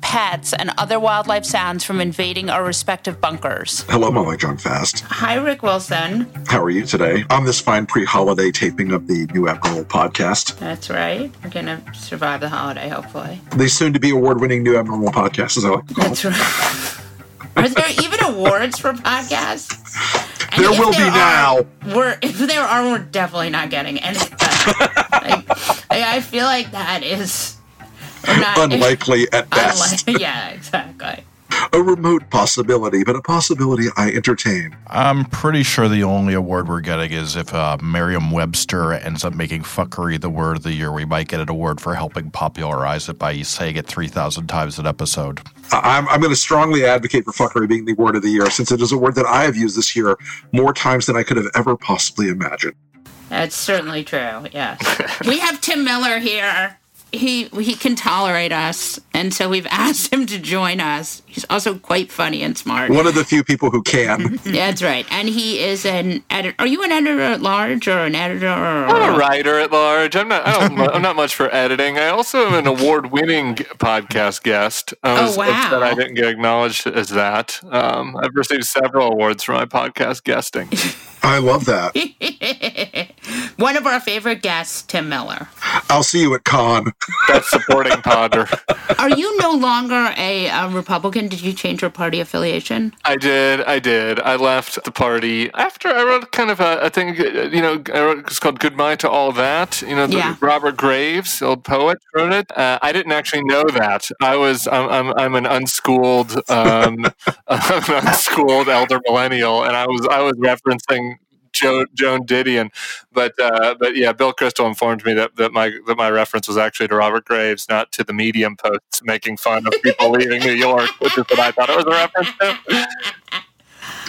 pets, and other wildlife sounds from invading our respective bunkers. Hello, Molly Jong-Fast. Hi, Rick Wilson. How are you today? On this fine pre-holiday taping of the New Abnormal podcast. That's right. We're going to survive the holiday, hopefully. The soon-to-be award-winning New Abnormal podcast, as I like to call That's right. Are there even awards for podcasts? And There if will be are, now. We're if there are, we're definitely not getting any. of like, I I feel like that is we're not Unlikely at best. Unlike, yeah, exactly. A remote possibility, but a possibility I entertain. I'm pretty sure the only award we're getting is if uh, Merriam-Webster ends up making fuckery the word of the year. We might get an award for helping popularize it by saying it 3,000 times an episode. I- I'm, I'm going to strongly advocate for fuckery being the word of the year, since it is a word that I have used this year more times than I could have ever possibly imagined. That's certainly true. Yes, we have Tim Miller here. He he can tolerate us, and so we've asked him to join us. He's also quite funny and smart. One of the few people who can. That's right, and he is an editor. Are you an editor at large or an editor? Or, I'm a writer at large. I'm not. I don't, I'm not much for editing. I also am an award-winning podcast guest. I Oh, wow. upset I didn't get acknowledged as that. Um, I've received several awards for my podcast guesting. I love that. One of our favorite guests, Tim Miller. I'll see you at con. That's supporting Ponder. Are you no longer a, a Republican? Did you change your party affiliation? I did. I did. I left the party after I wrote kind of a, a thing. You know, I wrote, it's called "Goodbye to All That." You know, the, Yeah. Robert Graves, the old poet, wrote it. Uh, I didn't actually know that. I was. I'm. I'm, I'm an unschooled. Um, an unschooled elder millennial, and I was. I was referencing. Joe, Joan Didion, but uh, but yeah, Bill Kristol informed me that, that my that my reference was actually to Robert Graves, not to the Medium posts making fun of people leaving New York, which is what I thought it was a reference to.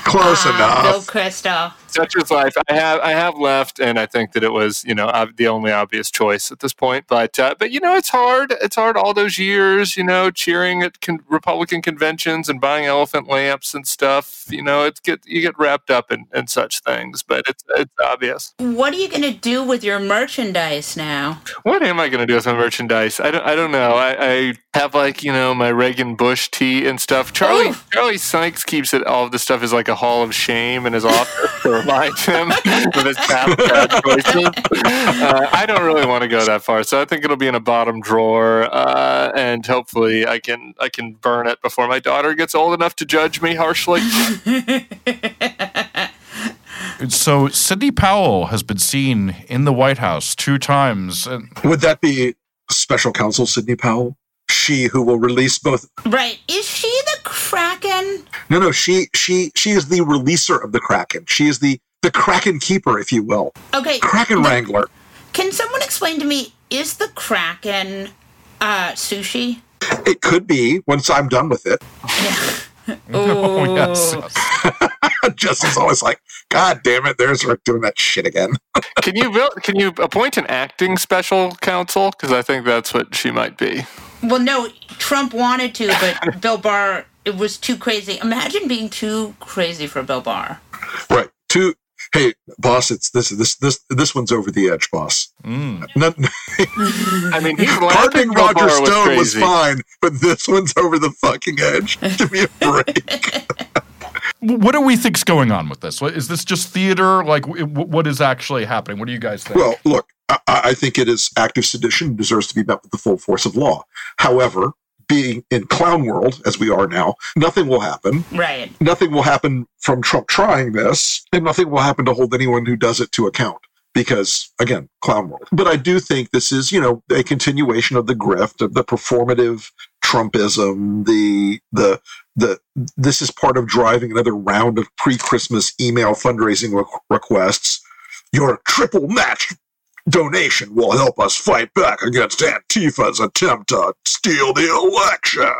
Close Ah, Bill enough. Kristol. Such is life. I have I have left, and I think that it was you know the only obvious choice at this point. But uh, but you know it's hard. It's hard all those years. You know, cheering at con- Republican conventions and buying elephant lamps and stuff. You know, it's get you get wrapped up in, in such things. But it's it's obvious. What are you going to do with your merchandise now? What am I going to do with my merchandise? I don't I don't know. I, I have like you know my Reagan Bush tee and stuff. Charlie Ooh. Charlie Sykes keeps it. All of this stuff is like a hall of shame in his office to remind him of his past bad choices. Uh, I don't really want to go that far, so I think it'll be in a bottom drawer, uh, and hopefully I can I can burn it before my daughter gets old enough to judge me harshly. So Sidney Powell has been seen in the White House two times. And Would that be special counsel Sidney Powell? She who will release both Right. Is she the Kraken? No, no, she she she is the releaser of the Kraken. She is the the Kraken keeper, if you will. Okay. Kraken the- wrangler. Can someone explain to me, is the Kraken uh, sushi? It could be once I'm done with it. oh, yes. Justin's always like, God damn it, there's Rick doing that shit again. Can you build, can you appoint an acting special counsel? Because I think that's what she might be. Well, no, Trump wanted to, but Bill Barr, it was too crazy. Imagine being too crazy for Bill Barr. right. Two hey, boss, it's this this this this one's over the edge, boss. Mm. Not, I mean, he's laughing. pardoning Roger Barr Stone was crazy. fine, but this one's over the fucking edge. Give me a break. What do we think's going on with this? Is this just theater? Like, w- w- what is actually happening? What do you guys think? Well, look, I, I think it is active sedition and deserves to be met with the full force of law. However, being in clown world as we are now, nothing will happen. Right. Nothing will happen from Trump trying this, and nothing will happen to hold anyone who does it to account. Because again, clown world. But I do think this is, you know, a continuation of the grift, of the performative Trumpism, the the the this is part of driving another round of pre-Christmas email fundraising re- requests. Your triple match donation will help us fight back against Antifa's attempt to steal the election.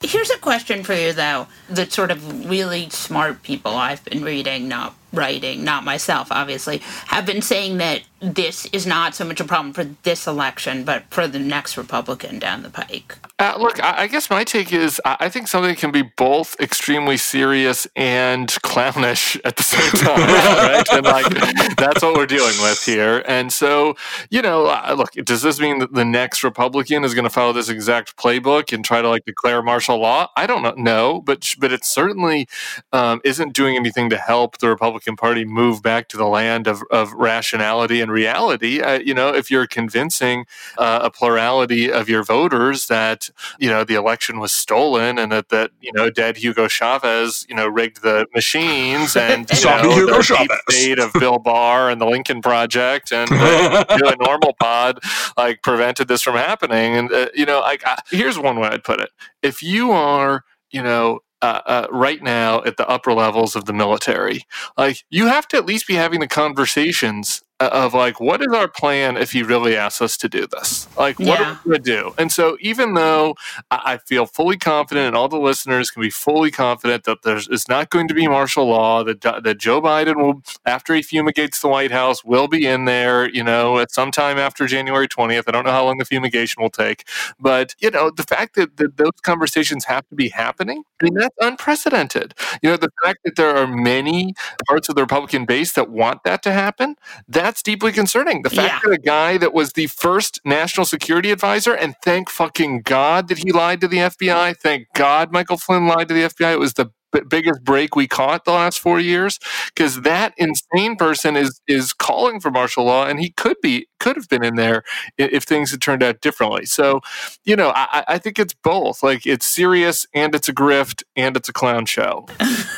Here's a question for you, though. The sort of really smart people I've been reading, not writing, not myself, obviously, have been saying that this is not so much a problem for this election, but for the next Republican down the pike. Uh, look, I, I guess my take is I I think something can be both extremely serious and clownish at the same time, right? And like that's what we're dealing with here. And so, you know, uh, look, does this mean that the next Republican is going to follow this exact playbook and try to like declare martial law? I don't know, no, but but it certainly um, isn't doing anything to help the Republican Party move back to the land of, of rationality and reality. Uh, you know, if you're convincing uh, a plurality of your voters that you know the election was stolen and that that you know dead Hugo Chavez you know rigged the machines and you know, Hugo the Chavez. state of Bill Barr and the Lincoln Project and uh, do a normal pod like prevented this from happening. And uh, you know, like here's one way I'd put it: if you are you know uh, uh, right now at the upper levels of the military. Like, you have to at least be having the conversations Uh, of like, what is our plan if he really asks us to do this? Like, what Yeah. are we going to do? And so, even though I feel fully confident, and all the listeners can be fully confident that there's is not going to be martial law, that that Joe Biden will, after he fumigates the White House, will be in there, you know, at some time after January 20th. I don't know how long the fumigation will take, but you know, the fact that, that those conversations have to be happening, I mean, that's unprecedented. You know, the fact that there are many parts of the Republican base that want that to happen, that's deeply concerning. The fact Yeah. that a guy that was the first national security advisor, and thank fucking God that he lied to the FBI. Thank God Michael Flynn lied to the FBI. It was the b- biggest break we caught the last four years because that insane person is is calling for martial law and he could be could have been in there if things had turned out differently so you know i, I- I think it's both like it's serious and it's a grift and it's a clown show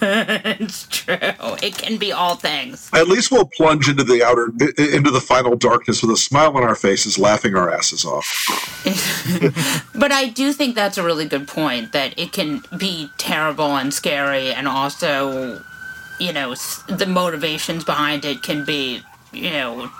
it's true. It can be all things. At least we'll plunge into the outer, into the final darkness with a smile on our faces, laughing our asses off. But I do think that's a really good point that it can be terrible and scary, and also, you know, the motivations behind it can be, you know,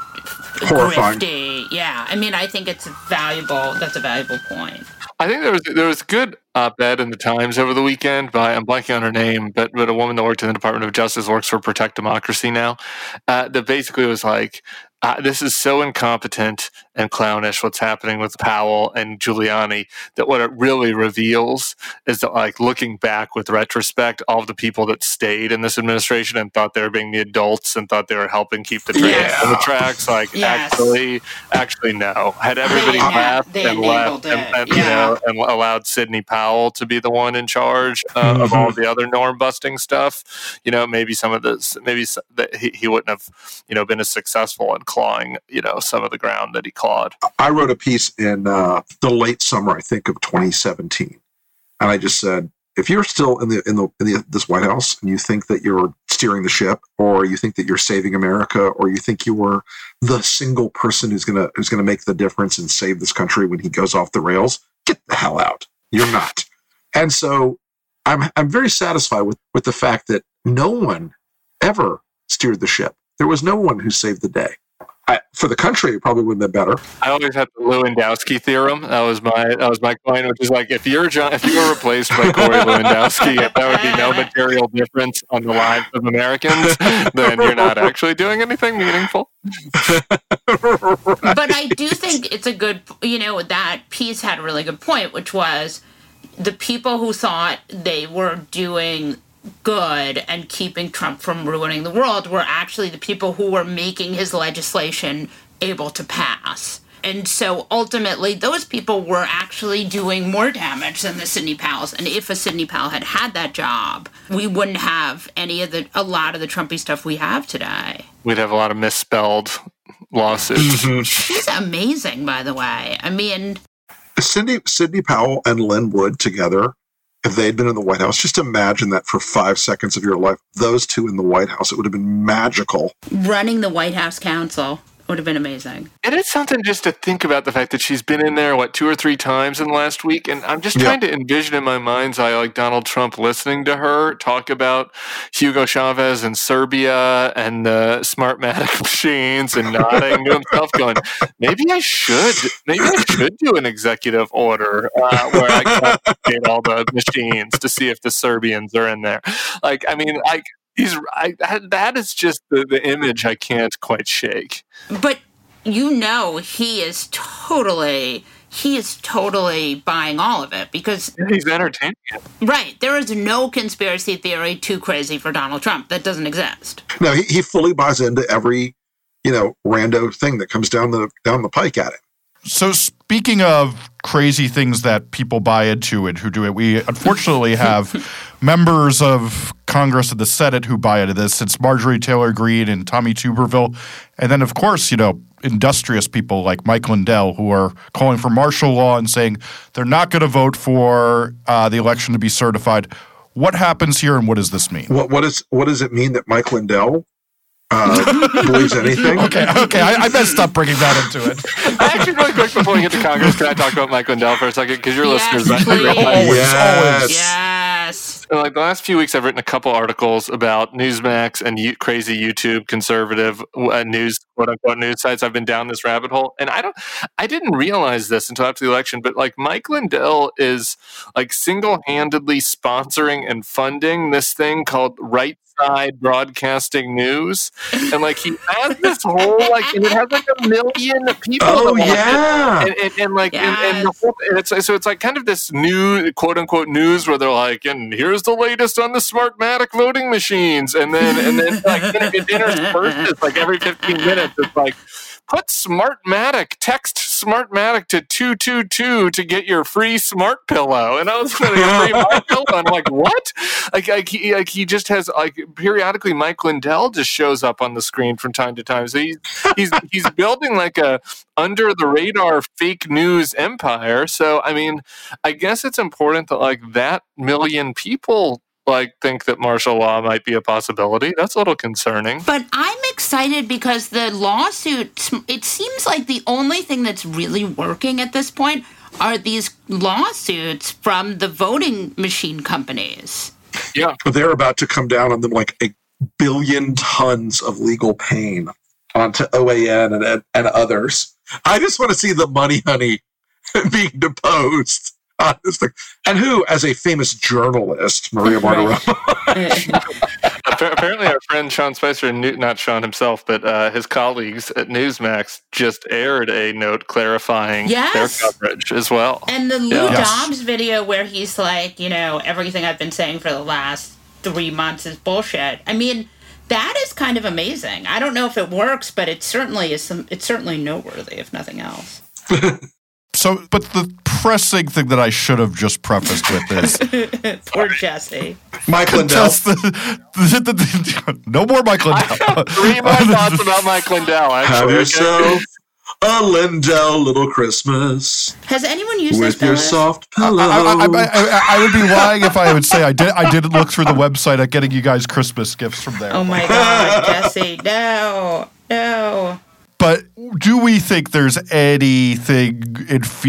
Horrifying. grifty. Yeah, I mean, I think it's valuable. That's a valuable point. I think there was there was good op-ed in the Times over the weekend by I'm blanking on her name, but but a woman that worked in the Department of Justice works for Protect Democracy now. Uh, that basically was like, uh, this is so incompetent and clownish what's happening with Powell and Giuliani that what it really reveals is that like looking back with retrospect, all of the people that stayed in this administration and thought they were being the adults and thought they were helping keep the trains Yeah. on the tracks, like Yes. actually, actually no. Had everybody ena- left they and left enabled and, it, and, you know and allowed Sidney Powell to be the one in charge uh, of all the other norm busting stuff, you know, maybe some of this, maybe s- that he, he wouldn't have, you know, been as successful in clawing, you know, some of the ground that he clawed. I wrote a piece in uh, the late summer, I think, of 2017, and I just said, if you're still in the in the in the, this White House and you think that you're steering the ship, or you think that you're saving America, or you think you were the single person who's gonna who's gonna make the difference and save this country when he goes off the rails, get the hell out. You're not. And so I'm I'm very satisfied with with the fact that no one ever steered the ship. There was no one who saved the day. I, for the country, it probably would have been better. I always had the Lewandowski theorem. That was my that was my coin, which is like if you're John, if you were replaced by Corey Lewandowski, if there would be no material difference on the lives of Americans, then you're not actually doing anything meaningful. but I do think it's a good, you know, that piece had a really good point, which was the people who thought they were doing good and keeping Trump from ruining the world were actually the people who were making his legislation able to pass. And so ultimately, those people were actually doing more damage than the Sidney Powells. And if a Sidney Powell had had that job, we wouldn't have any of the, a lot of the Trumpy stuff we have today. We'd have a lot of misspelled lawsuit. She's mm-hmm. amazing, by the way. I mean, Cindy Sidney Powell and Lin Wood together, if they'd been in the White House, just imagine that for five seconds of your life, those two in the White House, it would have been magical. running the White House Counsel would have been amazing. And It is something just to think about the fact that she's been in there, what, two or three times in the last week. And I'm just Yeah. trying to envision in my mind's eye, like Donald Trump listening to her talk about Hugo Chavez and Serbia and the Smartmatic machines and nodding to himself, going, maybe I should, maybe I should do an executive order uh, where I confiscate all the machines to see if the Serbians are in there. Like, I mean, I. He's I, that- that is just the, the image I can't quite shake. But you know, he is totally. He is totally buying all of it because, He's entertaining. it. right, there is no conspiracy theory too crazy for Donald Trump. That doesn't exist. No, he, he fully buys into every, you know, rando thing that comes down the down the pike at him. So speaking of crazy things that people buy into and who do it, we unfortunately have members of Congress and the Senate who buy into this. It's Marjorie Taylor Greene and Tommy Tuberville, and then of course, you know, industrious people like Mike Lindell who are calling for martial law and saying they're not going to vote for uh, the election to be certified. What happens here, and what does this mean? What what is what does it mean that Mike Lindell uh, believes anything? Okay, okay, I, I messed up bringing that into it. Actually, really quick before we get to Congress, can I talk about Mike Lindell for a second? Because your Yes, listeners might please. Always, Yes. always. Yes. Like the last few weeks, I've written a couple articles about Newsmax and you, crazy YouTube conservative uh, news, quote unquote, news sites. I've been down this rabbit hole, and I don't, I didn't realize this until after the election. But like Mike Lindell is like single handedly sponsoring and funding this thing called Right Side Broadcasting News, and like he has this whole like, and it has like a million people. Oh that watch it yeah. and, and, and like and, and the whole, and it's so it's like kind of this new quote unquote news where they're like and here's the latest on the smartmatic voting machines and then and then like it, it intersperses like every 15 minutes it's like put smartmatic text smartmatic to 222 to get your free smart pillow. And i was like free smart pillow. I'm like what? Like, like he like he just has like periodically mike lindell just shows up on the screen from time to time. So he's he's he's building like a under the radar fake news empire. So I mean, I guess it's important that like that million people like think that martial law might be a possibility. That's a little concerning. But I'm excited because the lawsuit, it seems like the only thing that's really working at this point are these lawsuits from the voting machine companies. Yeah. They're about to come down on them like a billion tons of legal pain uh, onto OAN and, and, and others. I just want to see the money honey being deposed on this thing. And who, as a famous journalist, Maria Bartiromo, Apparently, our friend Sean Spicer, New- not Sean himself, but uh, his colleagues at Newsmax just aired a note clarifying Yes. their coverage as well. And the Lou Yeah. Yes. Dobbs video where he's like, you know, everything I've been saying for the last three months is bullshit. I mean, that is kind of amazing. I don't know if it works, but it certainly is. Some, it's certainly noteworthy, if nothing else. So, but the pressing thing that I should have just prefaced with is Poor Jesse. Mike Lindell. just the, the, the, the- no more Mike Lindell. Three more thoughts about Mike Lindell. Have yourself a Lindell little Christmas Has anyone used this with your soft I, pillow. I, I, I, I would be lying if I would say I did. I didn't look through the website at getting you guys Christmas gifts from there. Oh my God, Jesse! No, no. But do we think there's anything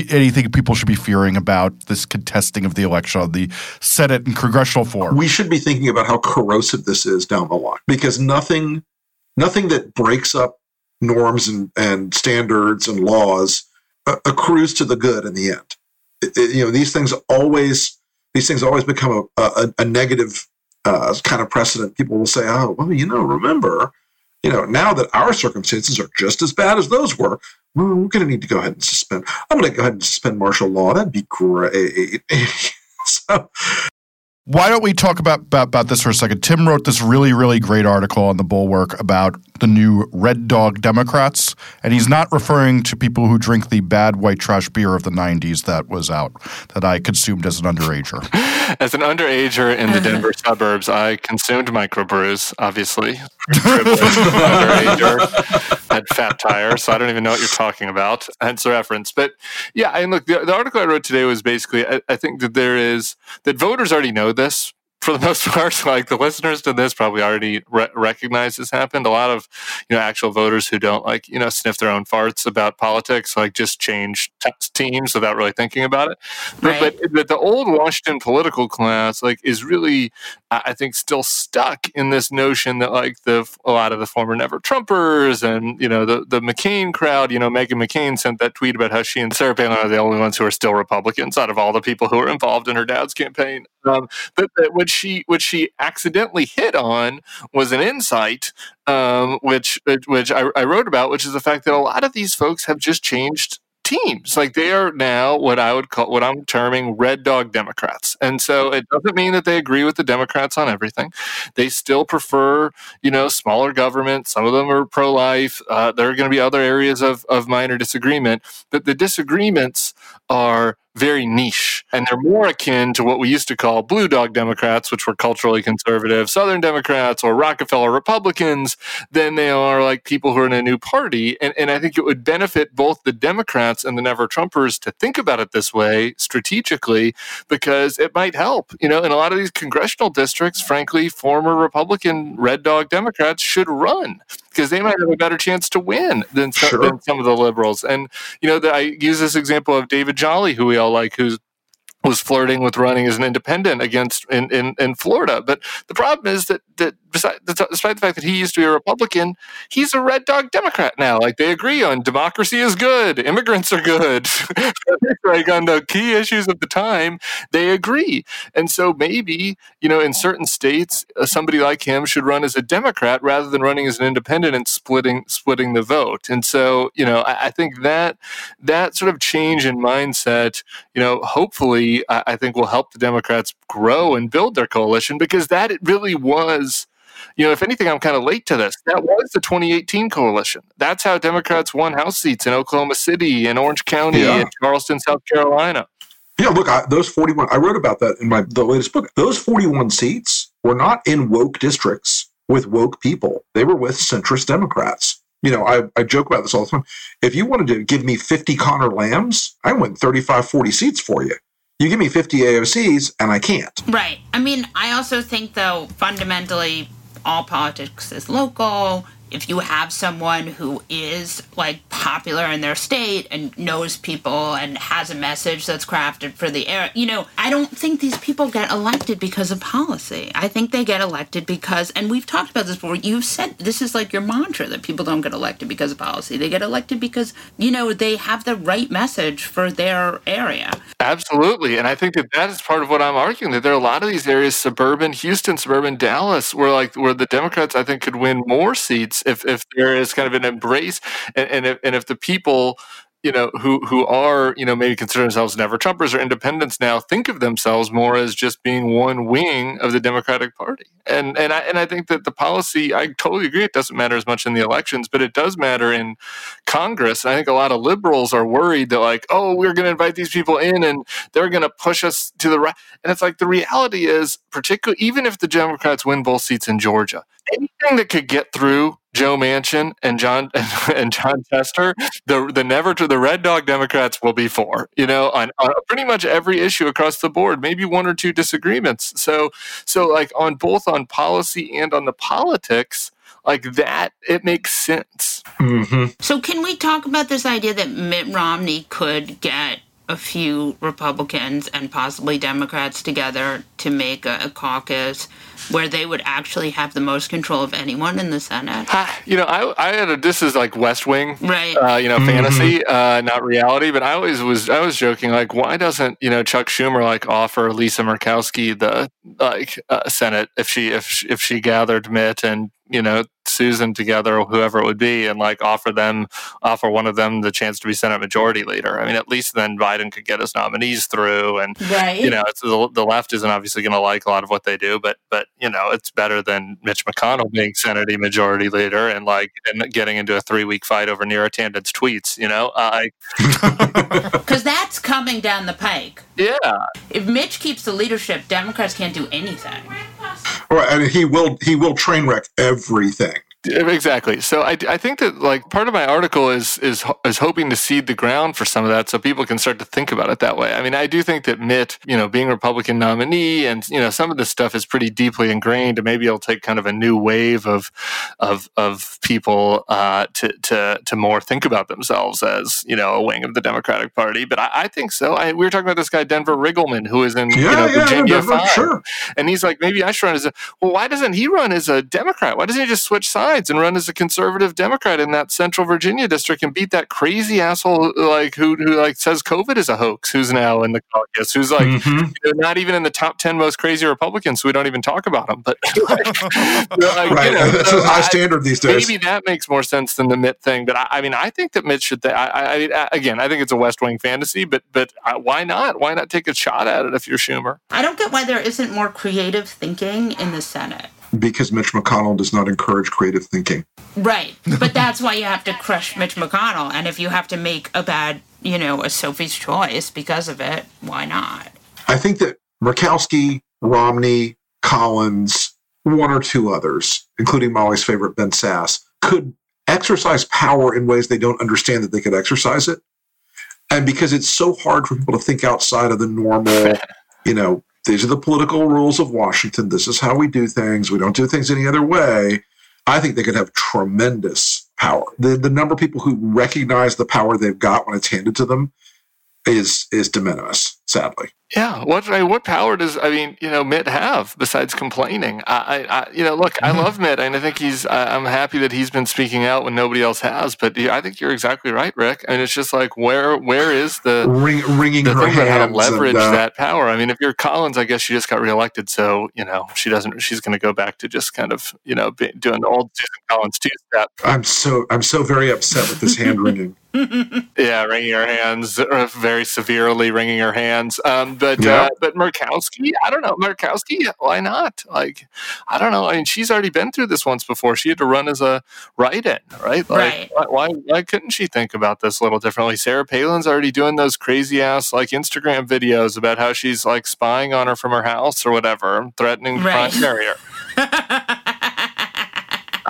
anything people should be fearing about this contesting of the election on the Senate and congressional floor? we should be thinking about how corrosive this is down the line because nothing nothing that breaks up norms and, and standards and laws uh, accrues to the good in the end It- it- you know these things always these things always become a, a, a negative uh, kind of precedent people will say oh well you know remember you know now that our circumstances are just as bad as those were we're going to need to go ahead and suspend i'm going to go ahead and suspend martial law. That'd be great. So Why don't we talk about, about about this for a second? Tim wrote this really really great article on the Bulwark about the new Red Dog Democrats, and he's not referring to people who drink the bad white trash beer of the '90s that was out that I consumed as an underager. As an underager in the Denver suburbs, I consumed microbrews, obviously. Underager. At Fat Tire, so I don't even know what you're talking about. Hence the reference. But yeah, and look, the, the article I wrote today was basically I, I think that there is that voters already know this for the most part, like the listeners to this probably already re- recognize this happened. A lot of, you know, actual voters who don't like, you know, sniff their own farts about politics, like just change t- teams without really thinking about it. Right. But, but, but the old Washington political class, like, is really, I think, still stuck in this notion that like the a lot of the former Never Trumpers and you know the the McCain crowd, you know, Meghan McCain sent that tweet about how she and Sarah Palin are the only ones who are still Republicans out of all the people who were involved in her dad's campaign. Um, but, but what she what she accidentally hit on was an insight, um, which which I, I wrote about, which is the fact that a lot of these folks have just changed teams. Like they are now what I would call what I'm terming red dog Democrats. And so it doesn't mean that they agree with the Democrats on everything. They still prefer, you know, smaller government. Some of them are pro life. Uh, there are going to be other areas of, of minor disagreement. But the disagreements are very niche and they're more akin to what we used to call blue dog Democrats, which were culturally conservative Southern Democrats or Rockefeller Republicans, than they are like people who are in a new party. And, and I think it would benefit both the Democrats and the Never Trumpers to think about it this way strategically because it might help. You know, in a lot of these congressional districts, frankly, former Republican red dog Democrats should run because they might have a better chance to win than, sure. than some of the liberals. And, you know, the, I use this example of David Jolly, who we all like, who's was flirting with running as an independent against in, in, in Florida. But the problem is that, that despite the fact that he used to be a Republican, he's a red dog Democrat now. Like they agree on democracy is good, immigrants are good. like on the key issues of the time, they agree. And so maybe, you know, in certain states, uh, somebody like him should run as a Democrat rather than running as an independent and splitting splitting the vote. And so, you know, I, I think that that sort of change in mindset, you know, hopefully I, I think will help the Democrats grow and build their coalition because that it really was you know, if anything, I'm kind of late to this. That was the 2018 coalition. That's how Democrats won House seats in Oklahoma City and Orange County yeah. and Charleston, South Carolina. Yeah, look, I, those 41. I wrote about that in my the latest book. Those 41 seats were not in woke districts with woke people. They were with centrist Democrats. You know, I, I joke about this all the time. If you wanted to give me 50 Conor Lambs, I win 35, 40 seats for you. You give me 50 AOCs and I can't. Right. I mean, I also think, though, fundamentally, all politics is local if you have someone who is like popular in their state and knows people and has a message that's crafted for the area, you know, I don't think these people get elected because of policy. I think they get elected because, and we've talked about this before, you've said this is like your mantra that people don't get elected because of policy. They get elected because, you know, they have the right message for their area. Absolutely. And I think that that is part of what I'm arguing that there are a lot of these areas, suburban Houston, suburban Dallas, where like, where the Democrats, I think, could win more seats if if there is kind of an embrace and and if, and if the people you know who who are you know maybe consider themselves never Trumpers or independents now think of themselves more as just being one wing of the Democratic Party. And and I and I think that the policy I totally agree it doesn't matter as much in the elections, but it does matter in Congress. And I think a lot of liberals are worried that like, oh, we're going to invite these people in and they're going to push us to the right. And it's like the reality is, particularly even if the Democrats win both seats in Georgia, anything that could get through Joe Manchin and John and Jon Tester, the the never to the Red Dog Democrats will be for. You know, on, on, pretty much every issue across the board. Maybe one or two disagreements. So so like on both on policy and on the politics, like that, it makes sense. Mm-hmm. So can we talk about this idea that Mitt Romney could get a few Republicans and possibly Democrats together to make a, a, caucus where they would actually have the most control of anyone in the Senate. You know, I, I had a this is like West Wing, right? Uh, you know, mm-hmm. fantasy, uh, not reality. But I always was I was joking like, why doesn't you know Chuck Schumer like offer Lisa Murkowski the like uh, Senate if she if she, if she gathered Mitt and you know Susan together or whoever it would be and like offer them offer one of them the chance to be Senate Majority Leader. I mean, at least then Biden could get his nominees through, and right. you know, the, the left isn't obviously going to like a lot of what they do, but but you know, it's better than Mitch McConnell being Senate Majority Leader and like and getting into a three week fight over Neera Tanden's tweets. You know, because that's coming down the pike. Yeah, if Mitch keeps the leadership, Democrats can't do anything. Right, and he will he will train wreck everything. Exactly. So I, I think that like part of my article is is is hoping to seed the ground for some of that, so people can start to think about it that way. I mean, I do think that Mitt, you know, being a Republican nominee, and you know, some of this stuff is pretty deeply ingrained, and maybe it'll take kind of a new wave of of of people uh, to to to more think about themselves as you know a wing of the Democratic Party. But I, I think so. I, we were talking about this guy Denver Riggleman, who is in Yeah, you know yeah, Virginia Denver, Five, sure. and he's like, maybe I should run as a. Well, why doesn't he run as a Democrat? Why doesn't he just switch sides and run as a conservative Democrat in that Central Virginia district and beat that crazy asshole like who who like says COVID is a hoax? Who's now in the caucus? Who's like Mhm. you know, not even in the top ten most crazy Republicans? So we don't even talk about them. But like, like, right. you know, That's so a high I- standard these days. Maybe that makes more sense than the Mitt thing, but I, I mean, I think that Mitt should. Th- I, I, I, again, I think it's a West Wing fantasy, but but uh, why not? Why not take a shot at it if you're Schumer? I don't get why there isn't more creative thinking in the Senate. Because Mitch McConnell does not encourage creative thinking. Right. But that's why you have to crush Mitch McConnell. And if you have to make a bad, you know, a Sophie's choice because of it, why not? I think that Murkowski, Romney, Collins, one or two others, including Molly's favorite Ben Sasse, could exercise power in ways they don't understand that they could exercise it. And because it's so hard for people to think outside of the normal, you know, these are the political rules of Washington. This is how we do things. We don't do things any other way. I think they could have tremendous power. The the number of people who recognize the power they've got when it's handed to them is is de minimis, sadly. Yeah, what I mean, what power does I mean you know Mitt have besides complaining? I, I, I you know look, I love Mitt, and I think he's I, I'm happy that he's been speaking out when nobody else has. But I think you're exactly right, Rick. I mean, it's just like where where is the Ring, wringing the her thing about how to leverage and, uh, that power? I mean, if you're Collins, I guess she just got reelected, so you know she doesn't. She's going to go back to just kind of you know be, doing the old Susan Collins two step. I'm so I'm so very upset with this hand wringing. Yeah, wringing her hands, uh, very severely wringing her hands. Um, but Yeah. uh, but Murkowski, I don't know. Murkowski, why not? Like, I don't know. I mean, she's already been through this once before. She had to run as a write-in, right? Like, Right. Why, why why couldn't she think about this a little differently? Sarah Palin's already doing those crazy ass like Instagram videos about how she's like spying on her from her house or whatever, threatening to Right. primary her.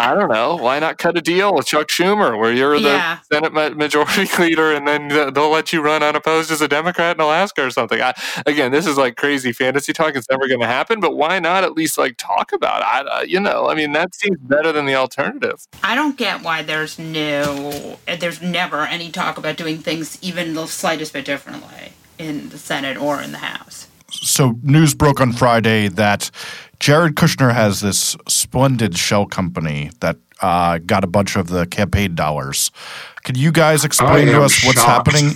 I don't know. Why not cut a deal with Chuck Schumer, where you're the Yeah. Senate ma- Majority Leader, and then they'll let you run unopposed as a Democrat in Alaska or something? I, again, this is like crazy fantasy talk. It's never going to happen. But why not at least like talk about it? I, uh, you know, I mean, that seems better than the alternative. I don't get why there's no, there's never any talk about doing things even the slightest bit differently in the Senate or in the House. so news broke on Friday that Jared Kushner has this splendid shell company that uh, got a bunch of the campaign dollars. Can you guys explain I to us what's shocked. happening?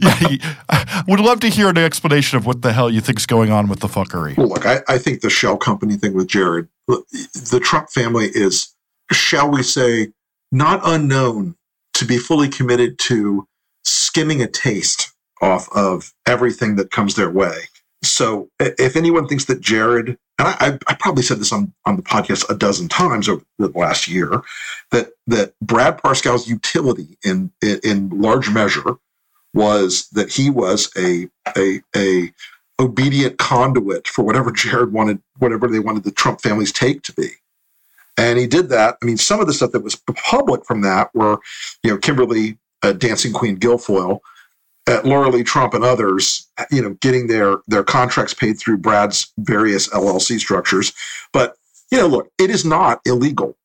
yeah, would love to hear an explanation of what the hell you think's going on with the fuckery. Well, look, I, I think the shell company thing with Jared, the Trump family is, shall we say, not unknown to be fully committed to skimming a taste off of everything that comes their way. So if anyone thinks that Jared, and I, I- probably said this on, on the podcast a dozen times over the last year, that that Brad Parscale's utility in, in in large measure was that he was a a a obedient conduit for whatever Jared wanted, whatever they wanted the Trump family's take to be. And he did that. I mean, some of the stuff that was public from that were, you know, Kimberly, uh, Dancing Queen Guilfoyle, uh, Lara Lea Trump, and others, you know, getting their their contracts paid through Brad's various LLC structures. But you know, look, it is not illegal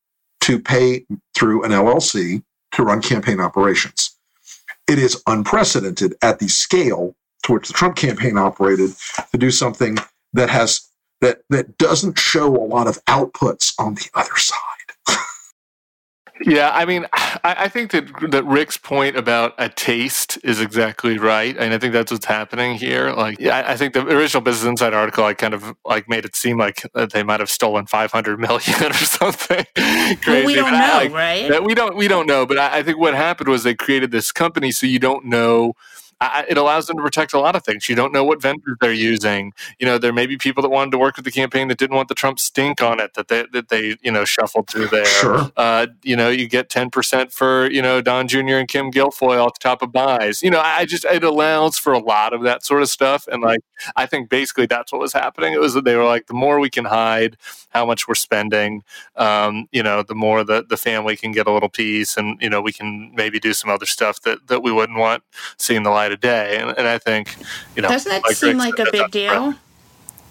to pay through an LLC to run campaign operations. It is unprecedented at the scale to which the Trump campaign operated to do something that has that that doesn't show a lot of outputs on the other side. Yeah, I mean, I, I think that that Rick's point about a taste is exactly right, and I think that's what's happening here. Like, yeah, I, I think the original Business Insider article, I kind of like made it seem like uh, they might have stolen five hundred million or something crazy. Well, we don't but I, know, like, right? that we don't we don't know, but I, I think what happened was they created this company, so you don't know. I, it allows them to protect a lot of things. You don't know what vendors they're using. You know, there may be people that wanted to work with the campaign that didn't want the Trump stink on it that they that they you know shuffled through there. Sure. Uh, you know, you get ten percent for you know Don Jr. and Kim Guilfoyle at the top of buys. You know, I just it allows for a lot of that sort of stuff, and like I think basically that's what was happening. It was that they were like, the more we can hide how much we're spending, um, you know, the more the the family can get a little piece, and you know, we can maybe do some other stuff that that we wouldn't want seeing the light of day. And, and I think, you know, Doesn't that like seem Greg like said, a big deal?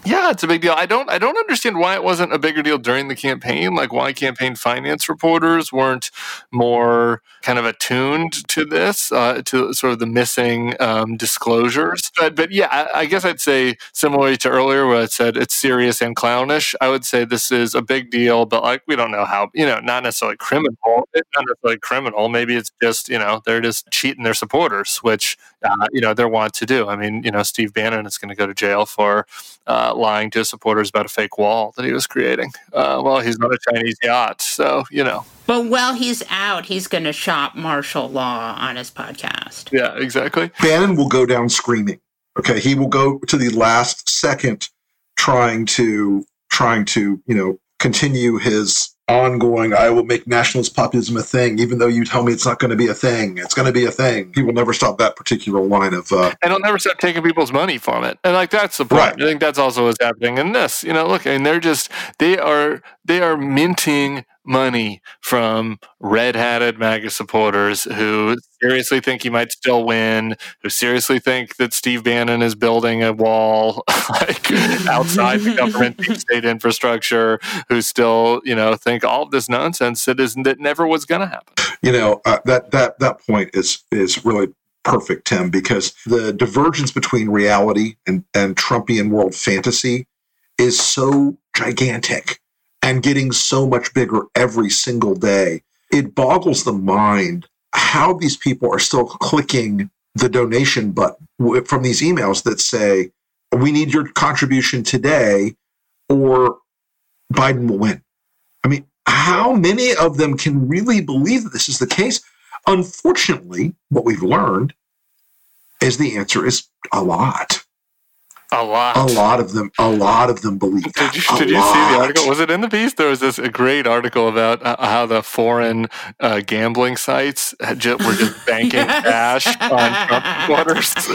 Yeah, it's a big deal. I don't I don't understand why it wasn't a bigger deal during the campaign, like why campaign finance reporters weren't more kind of attuned to this, uh, to sort of the missing um, disclosures. But but yeah, I, I guess I'd say similarly to earlier where I said it's serious and clownish. I would say this is a big deal, but like we don't know how you know not necessarily criminal, it's not necessarily criminal. Maybe it's just you know they're just cheating their supporters, which uh, you know they're want to do. I mean, you know, Steve Bannon is going to go to jail for uh, lying to his supporters about a fake wall that he was creating. Uh, well, he's not a Chinese yacht, so you know, But while he's out, he's going to shop martial law on his podcast. yeah, exactly. Bannon will go down screaming. Okay, he will go to the last second trying to trying to you know continue his ongoing I will make nationalist populism a thing, even though you tell me it's not going to be a thing. It's going to be a thing. He will never stop that particular line of uh, and he'll never stop taking people's money from it. And like that's the point. Right. I think that's also what's happening in this. You know, look, and they're just they are they are minting money from red-hatted MAGA supporters who seriously think he might still win, who seriously think that Steve Bannon is building a wall like outside the government deep state infrastructure, who still, you know, think all of this nonsense that is that never was gonna happen. you know uh, that that that point is is really perfect tim because the divergence between reality and and trumpian world fantasy is so gigantic and getting so much bigger every single day it boggles the mind how these people are still clicking the donation button from these emails that say we need your contribution today or biden will win I mean, how many of them can really believe that this is the case? Unfortunately, what we've learned is the answer is a lot. A lot. A lot of them, a lot of them believe that. Did you, did you see the article? Was it in the piece? There was this a great article about uh, how the foreign uh, gambling sites had ju- were just banking Yes. cash on Trump supporters.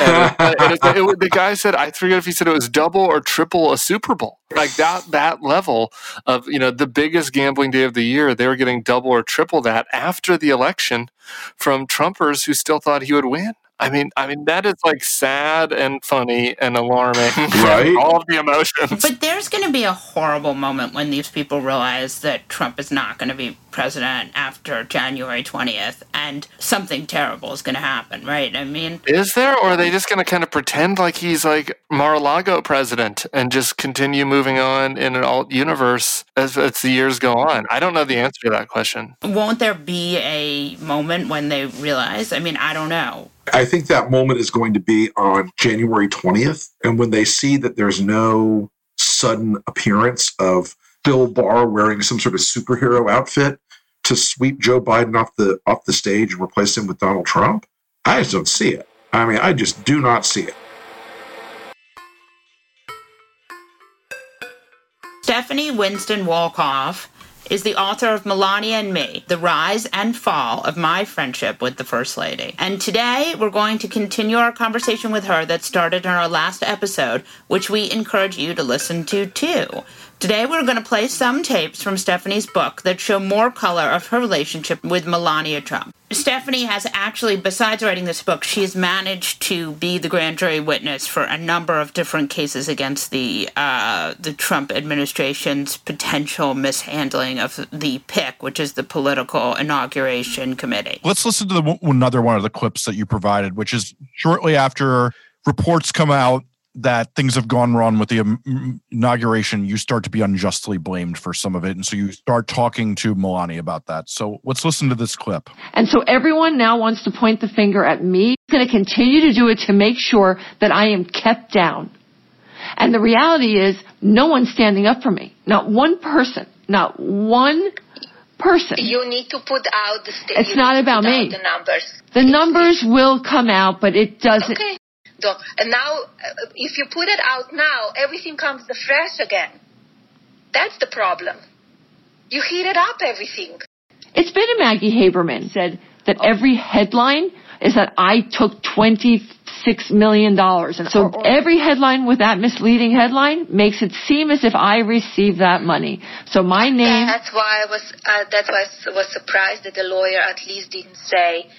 and, and it's- it, the guy said, I forget if he said it was double or triple a Super Bowl. Like that that level of you know the biggest gambling day of the year, they were getting double or triple that after the election from Trumpers who still thought he would win. I mean, I mean that is like sad and funny and alarming, Right? All of the emotions. But there's going to be a horrible moment when these people realize that Trump is not going to be president after January 20th and something terrible is going to happen, right? I mean, Is there, or are they just going to kind of pretend like he's like Mar-a-Lago president and just continue moving on in an alt universe as, as the years go on? I don't know the answer to that question. won't there be a moment when they realize? I mean, I don't know. I think that moment is going to be on January 20th. And when they see that there's no sudden appearance of Bill Barr wearing some sort of superhero outfit to sweep Joe Biden off the off the stage and replace him with Donald Trump, I just don't see it. I mean, I just do not see it. Stephanie Winston Wolkoff is the author of Melania and Me, The Rise and Fall of My Friendship with the First Lady. And today we're going to continue our conversation with her that started in our last episode, which we encourage you to listen to too. Today we're going to play some tapes from Stephanie's book that show more color of her relationship with Melania Trump. Stephanie has actually, besides writing this book, she has managed to be the grand jury witness for a number of different cases against the uh, the Trump administration's potential mishandling of the PIC, which is the Political Inauguration Committee. Let's listen to the, another one of the clips that you provided, which is shortly after reports come out that things have gone wrong with the um, inauguration. You start to be unjustly blamed for some of it, and so you start talking to Melania about that. So let's listen to this clip. And so everyone now wants to point the finger at me. I'm going to continue to do it to make sure that I am kept down. And the reality is no one's standing up for me. Not one person, not one person. You need to put out the statement. It's not about me. The numbers. The numbers will come out, but it doesn't. Okay. So, and now, uh, if you put it out now, everything comes fresh again. That's the problem. You heat it up, everything. It's been a Maggie Haberman said that every headline is that I took twenty-six million dollars, and so every headline with that misleading headline makes it seem as if I received that money. So my name. That's why I was. Uh, that's why I was surprised that the lawyer at least didn't say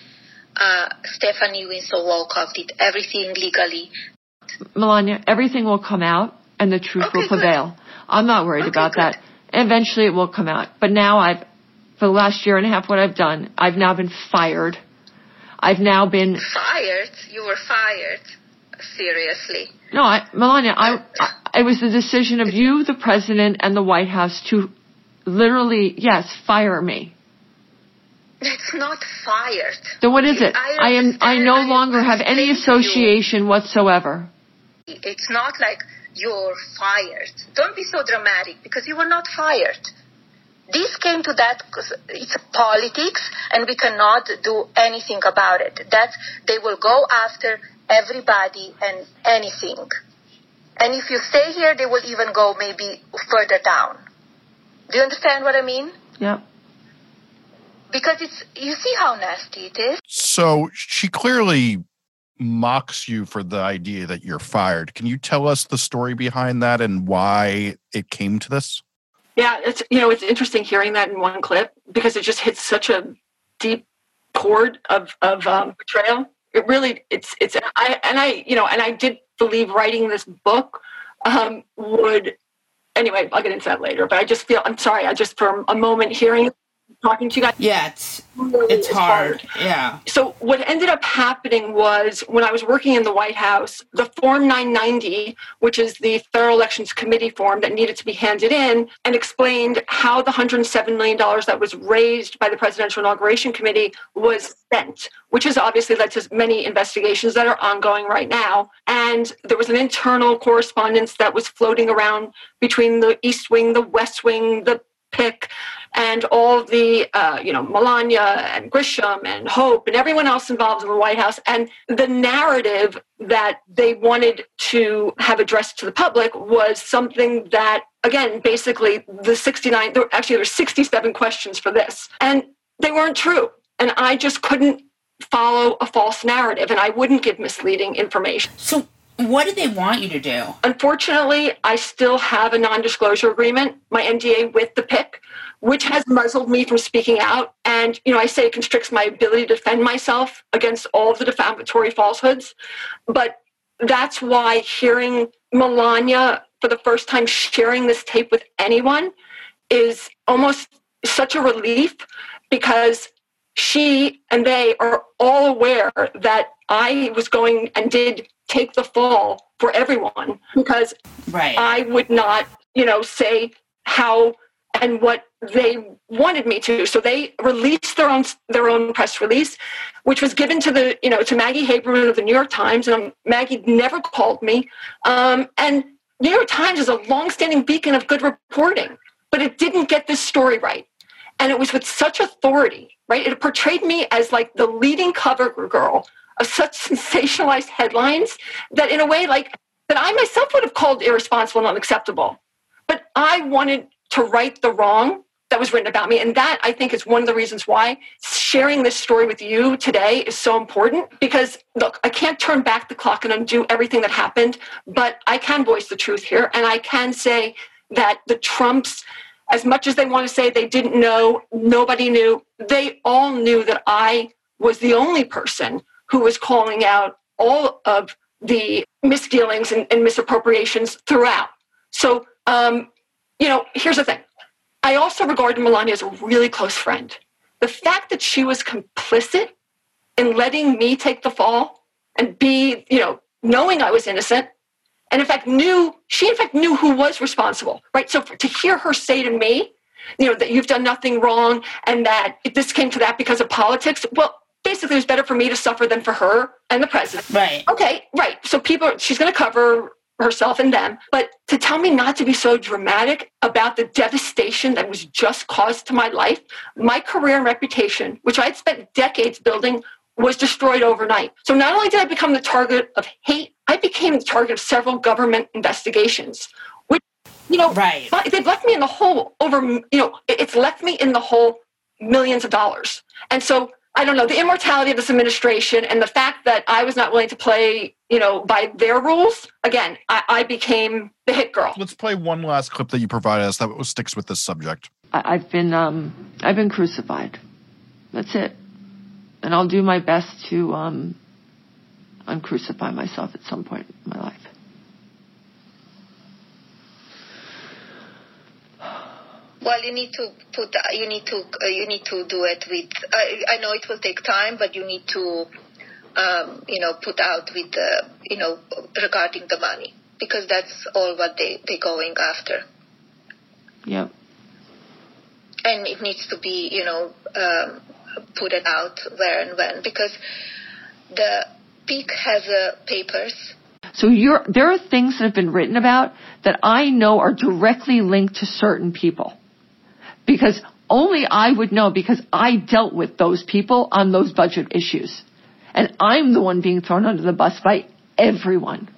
uh, Stephanie Winslow Wolkoff did everything legally. Melania, everything will come out and the truth Okay, will good. prevail. I'm not worried Okay, about good. that. Eventually it will come out. But now I've, for the last year and a half, what I've done, I've now been fired. I've now been, Fired? You were fired? Seriously? no, I, Melania, I, I, it was the decision of you, the president, and the White House to literally, yes, fire me. It's not fired. Then what is it? I I am, I no I longer have any explained to you. association whatsoever. It's not like you're fired. Don't be so dramatic because you were not fired. This came to that because it's politics and we cannot do anything about it. That's, they will go after everybody and anything. And if you stay here, they will even go maybe further down. Do you understand what I mean? Yep. Because it's, you see how nasty it is. So she clearly mocks you for the idea that you're fired. Can you tell us the story behind that and why it came to this? Yeah, it's you know it's interesting hearing that in one clip because it just hits such a deep chord of of um, betrayal. It really it's it's I and I you know and I did believe writing this book um, would anyway. I'll get into that later. But I just feel I'm sorry. I just for a moment hearing talking to you guys. Yeah, it's really it's is hard. Yeah. so what ended up happening was when I was working in the White House, the Form 990, which is the Federal Elections Committee form that needed to be handed in, and explained how the $107 million that was raised by the Presidential Inauguration Committee was spent, which has obviously led to many investigations that are ongoing right now. And there was an internal correspondence that was floating around between the East Wing, the West Wing, the PIC and all the uh, you know melania and grisham and hope and everyone else involved in the white house and the narrative that they wanted to have addressed to the public was something that again basically the 69 there, actually there were 67 questions for this and they weren't true. And i just couldn't follow a false narrative and i wouldn't give misleading information. So what did they want you to do? Unfortunately, I still have a non disclosure agreement, my NDA with the PIC, which has muzzled me from speaking out. And, you know, I say it constricts my ability to defend myself against all of the defamatory falsehoods. But that's why hearing Melania for the first time sharing this tape with anyone is almost such a relief because she and they are all aware that I was going and did take the fall for everyone because Right. I would not, you know, say how and what they wanted me to. So they released their own their own press release, which was given to the you know to Maggie Haberman of the New York Times, and um, Maggie never called me. Um, and New York Times is a longstanding beacon of good reporting, but it didn't get this story right, and it was with such authority, right? It portrayed me as like the leading cover girl of such sensationalized headlines that in a way like that I myself would have called irresponsible and unacceptable. But I wanted to right the wrong that was written about me. And that I think is one of the reasons why sharing this story with you today is so important because look, I can't turn back the clock and undo everything that happened, but I can voice the truth here. And I can say that the Trumps, as much as they want to say they didn't know, nobody knew, they all knew that I was the only person who was calling out all of the misdealings and, and misappropriations throughout. So, um, you know, here's the thing. I also regard Melania as a really close friend. The fact that she was complicit in letting me take the fall and be, you know, knowing I was innocent, and in fact knew she in fact knew who was responsible, right? So for, to hear her say to me, you know, that you've done nothing wrong and that this came to that because of politics, well, basically it was better for me to suffer than for her and the president. Right. Okay, right. So people, she's going to cover herself and them. But to tell me not to be so dramatic about the devastation that was just caused to my life, my career and reputation, which I had spent decades building, was destroyed overnight. So not only did I become the target of hate, I became the target of several government investigations. Which, you know, right. they've left me in the hole over, you know, it's left me in the hole millions of dollars. And so I don't know, the immortality of this administration and the fact that I was not willing to play, you know, by their rules, again, I, I became the hit girl. Let's play one last clip that you provided us that sticks with this subject. I, I've been um, I've been crucified. That's it. And I'll do my best to um, uncrucify myself at some point in my life. Well, you need to put. You need to. Uh, you need to do it with. I, I know it will take time, but you need to. Um, you know, put out with the. You know, regarding the money because that's all what they they going after. Yep. And it needs to be, you know, um, put it out where and when because the PIC has uh, papers. So you're, there are things that have been written about that I know are directly linked to certain people because only I would know because I dealt with those people on those budget issues. And I'm the one being thrown under the bus by everyone.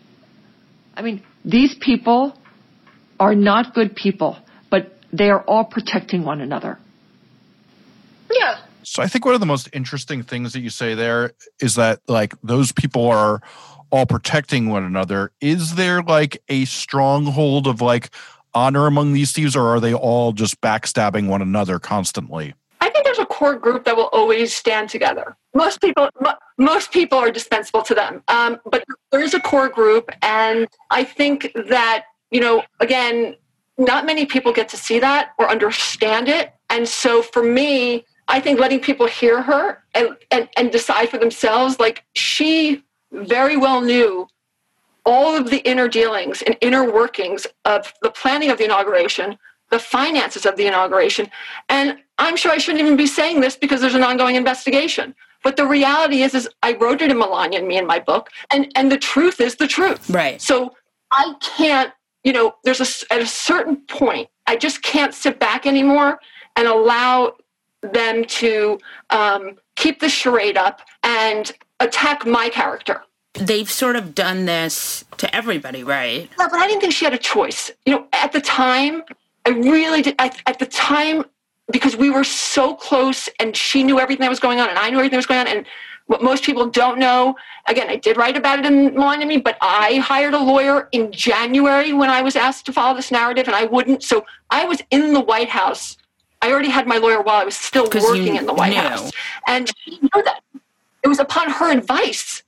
I mean, these people are not good people, but they are all protecting one another. Yeah. So I think one of the most interesting things that you say there is that like those people are all protecting one another. Is there like a stronghold of like honor among these thieves, or are they all just backstabbing one another constantly? I think there's a core group that will always stand together. Most people, most people are dispensable to them, um, but there is a core group, and I think that you know, again, not many people get to see that or understand it, and so for me, I think letting people hear her and, and, and decide for themselves, like she very well knew all of the inner dealings and inner workings of the planning of the inauguration, the finances of the inauguration. And I'm sure I shouldn't even be saying this because there's an ongoing investigation. But the reality is, is I wrote it in Melania and me in my book, and, and the truth is the truth. Right. So I can't, you know, there's a, at a certain point, I just can't sit back anymore and allow them to um, keep the charade up and attack my character. They've sort of done this to everybody, right? No, but I didn't think she had a choice. You know, at the time, I really did. I, at the time, because we were so close and she knew everything that was going on and I knew everything that was going on. And what most people don't know, again, I did write about it in Melania Me, but I hired a lawyer in January when I was asked to follow this narrative and I wouldn't. So I was in the White House I already had my lawyer while I was still working in the White knew. House. And she knew that. It was upon her advice.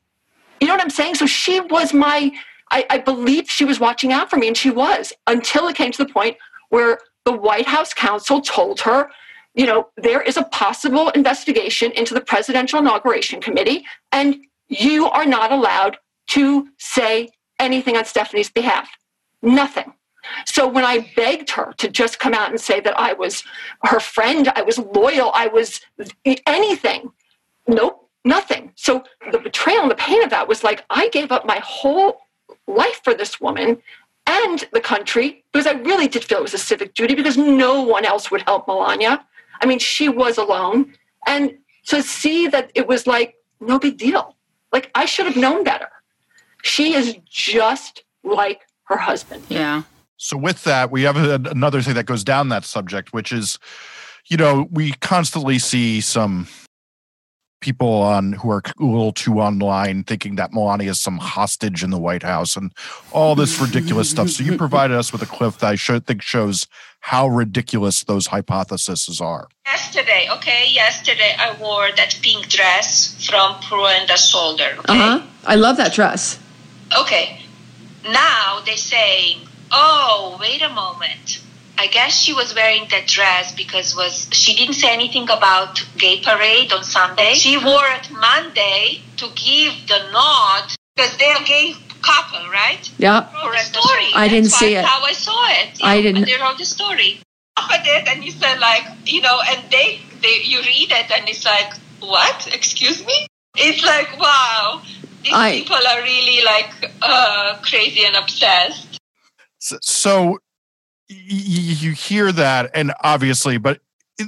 You know what I'm saying? So she was my, I, I believed she was watching out for me, and she was until it came to the point where the White House counsel told her, you know, there is a possible investigation into the Presidential Inauguration Committee, and you are not allowed to say anything on Stephanie's behalf. Nothing. So when I begged her to just come out and say that I was her friend, I was loyal, I was anything, nope, nothing. So the betrayal and the pain of that was like I gave up my whole life for this woman and the country because I really did feel it was a civic duty because no one else would help Melania. I mean, she was alone. And to see that it was like no big deal. Like I should have known better. She is just like her husband. Yeah. So with that, we have a, another thing that goes down that subject, which is, you know, we constantly see some people on who are a little too online thinking that Melania is some hostage in the White House and all this ridiculous stuff. So you provided us with a clip that I show, think shows how ridiculous those hypotheses are. Yesterday, okay, yesterday I wore that pink dress from Proenza Schouler. Okay? Uh huh. I love that dress. Okay. Now they say oh, wait a moment. I guess she was wearing that dress because was she didn't say anything about gay parade on Sunday. She wore it Monday to give the nod because they're gay couple, right? Yeah. the story. I didn't see it. How I saw it. I didn't- They wrote the story. But it and you said like you know, and they they you read it and it's like what? Excuse me? It's like wow. these I- people are really like uh, crazy and obsessed. So, you hear that, and obviously, but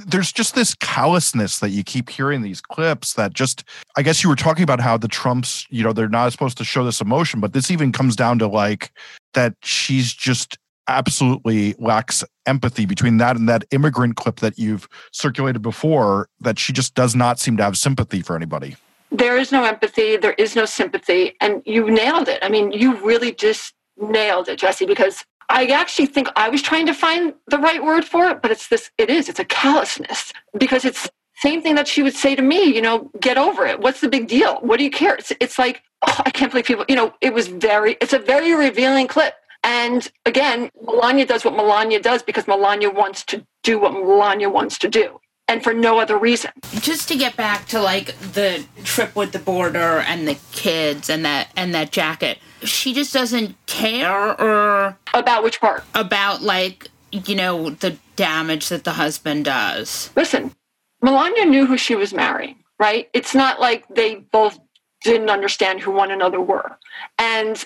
there's just this callousness that you keep hearing these clips that just, I guess you were talking about how the Trumps, you know, they're not supposed to show this emotion, but this even comes down to like that she's just absolutely lacks empathy between that and that immigrant clip that you've circulated before, that she just does not seem to have sympathy for anybody. there is no empathy there is no sympathy and you nailed it i mean you really just nailed it jesse because i actually think i was trying to find the right word for it but it's this it is it's a callousness because it's same thing that she would say to me you know get over it. What's the big deal? What do you care? It's, it's like oh, i can't believe people you know it was very it's a very revealing clip. And again melania does what melania does because melania wants to do what melania wants to do and for no other reason. Just to get back to like the trip with the border and the kids and that and that jacket she just doesn't care or about which part? About like you know the damage that the husband does. Listen melania knew who she was marrying right? It's not like they both didn't understand who one another were. And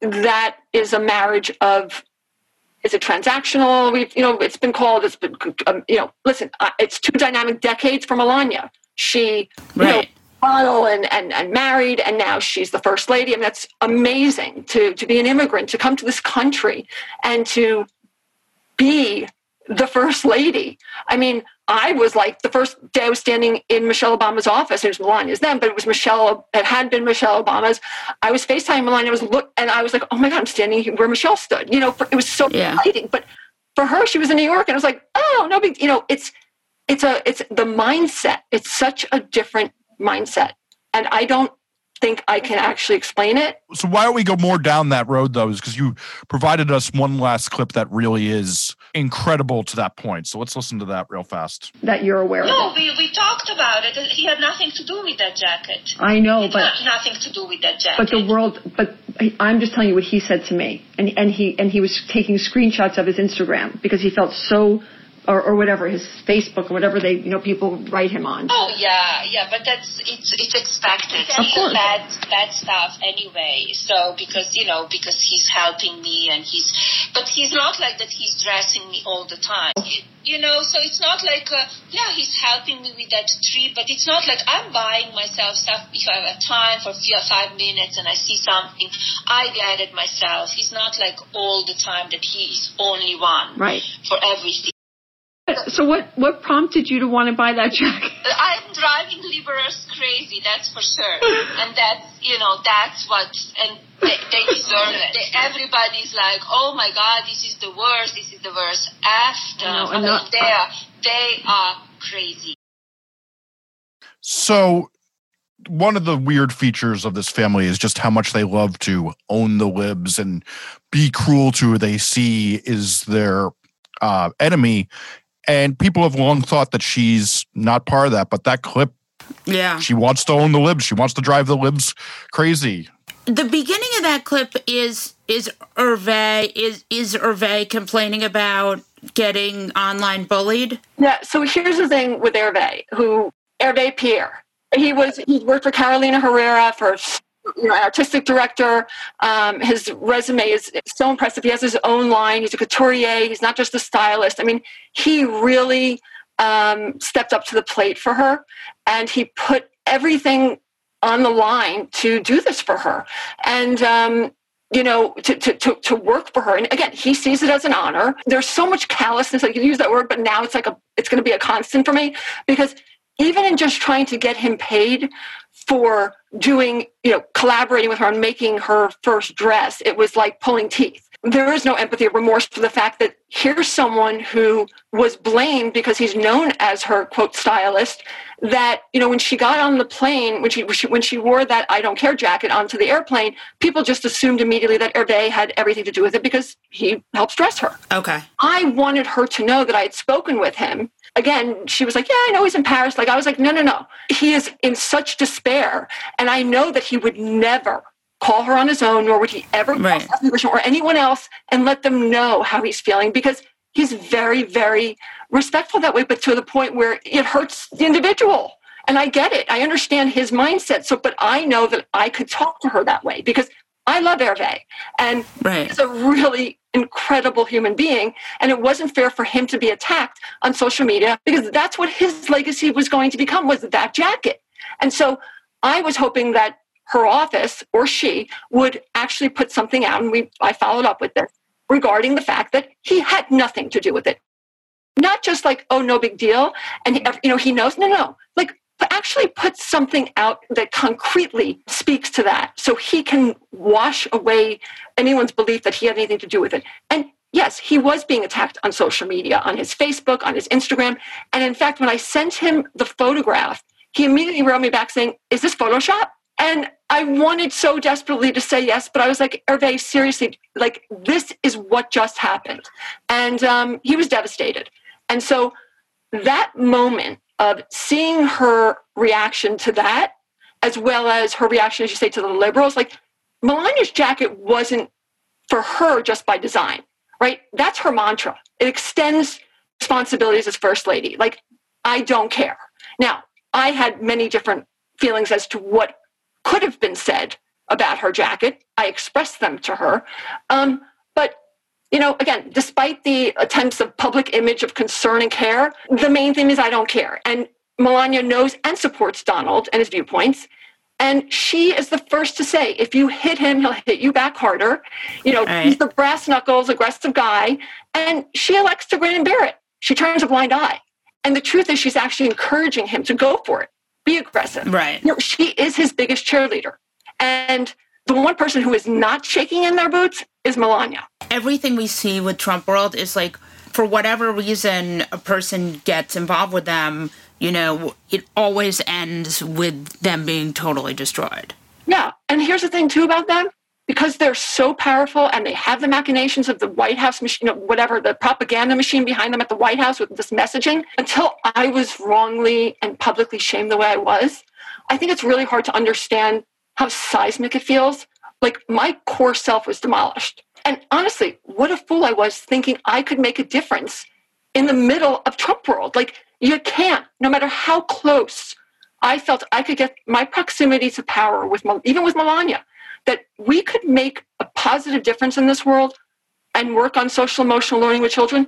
that is a marriage of is it transactional? We've you know it's been called it's been um, you know listen uh, it's two dynamic decades for melania. She you know Right. Model and, and and married and now she's the first lady and that's amazing to to be an immigrant to come to this country and to be the first lady. I mean, I was like the first day I was standing in Michelle Obama's office. It was Melania's then, but it was Michelle. It had been Michelle Obama's. I was FaceTime Melania. I was look, and I was like, oh my god, I'm standing here where Michelle stood. You know, for, it was so Yeah. exciting. But for her, she was in New York, and I was like, oh no big. You know, it's it's a it's the mindset. It's such a different mindset, and I don't think I can actually explain it. So why don't we go more down that road though? Is because you provided us one last clip that really is incredible to that point. So let's listen to that real fast. that you're aware No, of. No, we, we talked about it. He had nothing to do with that jacket. I know, It's but not, nothing to do with that jacket. but the world. But I'm just telling you what he said to me, and and he and he was taking screenshots of his Instagram because he felt so, or or whatever his Facebook or whatever they you know people write him on. Oh yeah, yeah, but that's it's it's expected. Of course. bad bad stuff anyway. So because you know because he's helping me and he's, but he's not like that. He's dressing me all the time. You, you know, so it's not like uh, yeah, he's helping me with that tree, but it's not like I'm buying myself stuff if I have time for few, five minutes and I see something, I get it myself. He's not like all the time that he is only one Right. for everything. So what what prompted you to want to buy that jacket? I'm driving liberals crazy, that's for sure. and that's, you know, that's what, and they, they deserve it. They, everybody's like, oh my God, this is the worst, this is the worst. After, I know, I and mean, not- they are, they are crazy. So one of the weird features of this family is just how much they love to own the libs and be cruel to who they see is their uh, enemy. And people have long thought that she's not part of that, but that clip, yeah she wants to own the libs. She wants to drive the libs crazy. the beginning of that clip is is Hervé is is Hervé complaining about getting online bullied. Yeah. So here's the thing with Hervé, who Hervé Pierre. He was he worked for Carolina Herrera for you know artistic director. Um, his resume is so impressive. He has his own line. He's a couturier. He's not just a stylist. I mean, he really um, stepped up to the plate for her, and he put everything on the line to do this for her. And um, you know, to, to, to, to work for her. And again, he sees it as an honor. There's so much callousness. I can use that word, but now it's like a, it's going to be a constant for me because even in just trying to get him paid for doing, you know, collaborating with her on making her first dress, it was like pulling teeth. There is no empathy or remorse for the fact that here's someone who was blamed because he's known as her quote stylist. That you know, when she got on the plane, when she when she wore that "I don't care" jacket onto the airplane, people just assumed immediately that Hervé had everything to do with it because he helps dress her. Okay. I wanted her to know that I had spoken with him. Again, she was like, Yeah, I know he's in Paris. Like, I was like, No, no, no. He is in such despair. And I know that he would never call her on his own, nor would he ever call Right. Or anyone else and let them know how he's feeling because he's very, very respectful that way, but to the point where it hurts the individual. And I get it. I understand his mindset. So, but I know that I could talk to her that way because I love Hervé. And Right. he's a really incredible human being. And it wasn't fair for him to be attacked on social media because that's what his legacy was going to become was that jacket. And so I was hoping that her office or she would actually put something out and we I followed up with this regarding the fact that he had nothing to do with it. Not just like, oh, no big deal. And, you know, he knows. No, no. Like, actually put something out that concretely speaks to that so he can wash away anyone's belief that he had anything to do with it. And yes, he was being attacked on social media, on his Facebook, on his Instagram. And in fact, when I sent him the photograph, he immediately wrote me back saying, Is this Photoshop? And I wanted so desperately to say yes, but I was like, Hervé, seriously, like this is what just happened. And um, he was devastated. And so that moment of seeing her reaction to that, as well as her reaction, as you say, to the liberals, like Melania's jacket wasn't for her just by design, right? That's her mantra. It extends responsibilities as first lady. Like, I don't care. Now, I had many different feelings as to what could have been said about her jacket. I expressed them to her. Um, you know, again, despite the attempts of public image of concern and care, the main thing is I don't care. And Melania knows and supports Donald and his viewpoints. And she is the first to say, if you hit him, he'll hit you back harder. You know, Right. he's the brass knuckles, aggressive guy. And she elects to grin and bear it. She turns a blind eye. And the truth is, she's actually encouraging him to go for it, be aggressive. Right. You know, she is his biggest cheerleader. And the one person who is not shaking in their boots is Melania. everything we see with Trump world is like for whatever reason a person gets involved with them, you know, it always ends with them being totally destroyed. Yeah. And here's the thing, too, about them because they're so powerful and they have the machinations of the White House machine, you know, whatever, the propaganda machine behind them at the White House with this messaging. Until I was wrongly and publicly shamed the way I was, I think it's really hard to understand how seismic it feels. Like my core self was demolished. And honestly, what a fool I was thinking I could make a difference in the middle of Trump world. Like you can't, no matter how close I felt I could get my proximity to power with even with Melania, that we could make a positive difference in this world and work on social emotional learning with children.